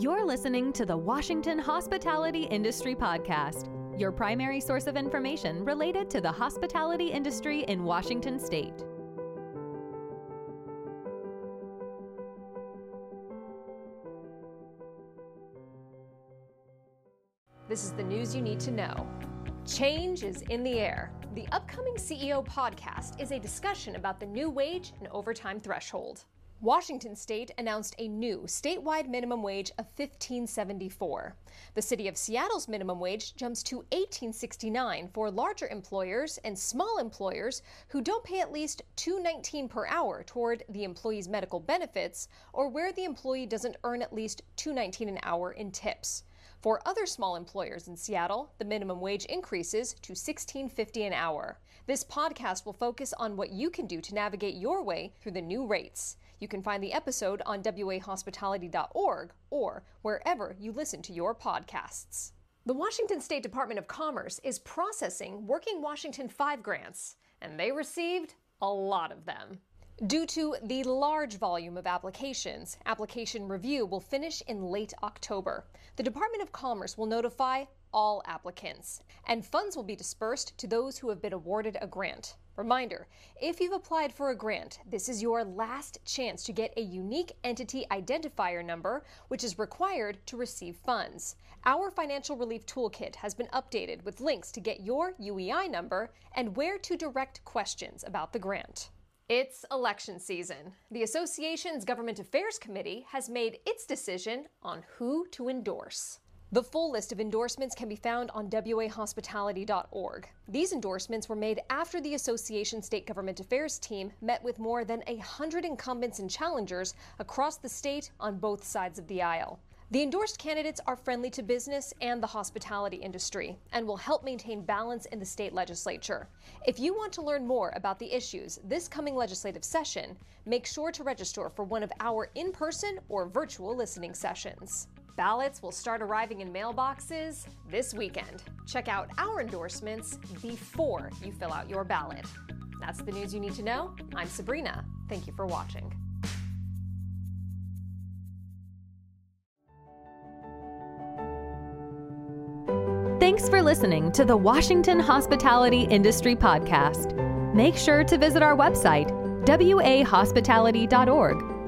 You're listening to the Washington Hospitality Industry Podcast, your primary source of information related to the hospitality industry in Washington state. This is the news you need to know. Change is in the air. The upcoming CEO podcast is a discussion about the new wage and overtime threshold. Washington state announced a new statewide minimum wage of 1574. The city of Seattle's minimum wage jumps to 1869 for larger employers and small employers who don't pay at least 219 per hour toward the employee's medical benefits or where the employee doesn't earn at least 219 an hour in tips. For other small employers in Seattle, the minimum wage increases to $16.50 an hour. This podcast will focus on what you can do to navigate your way through the new rates. You can find the episode on wahospitality.org or wherever you listen to your podcasts. The Washington State Department of Commerce is processing Working Washington 5 grants, and they received a lot of them. Due to the large volume of applications, application review will finish in late October. The Department of Commerce will notify all applicants, and funds will be dispersed to those who have been awarded a grant. Reminder if you've applied for a grant, this is your last chance to get a unique entity identifier number, which is required to receive funds. Our financial relief toolkit has been updated with links to get your UEI number and where to direct questions about the grant. It's election season. The association's Government Affairs Committee has made its decision on who to endorse. The full list of endorsements can be found on wahospitality.org. These endorsements were made after the association state government affairs team met with more than a hundred incumbents and challengers across the state on both sides of the aisle. The endorsed candidates are friendly to business and the hospitality industry and will help maintain balance in the state legislature. If you want to learn more about the issues this coming legislative session, make sure to register for one of our in person or virtual listening sessions. Ballots will start arriving in mailboxes this weekend. Check out our endorsements before you fill out your ballot. That's the news you need to know. I'm Sabrina. Thank you for watching. Thanks for listening to the Washington Hospitality Industry Podcast. Make sure to visit our website, wahospitality.org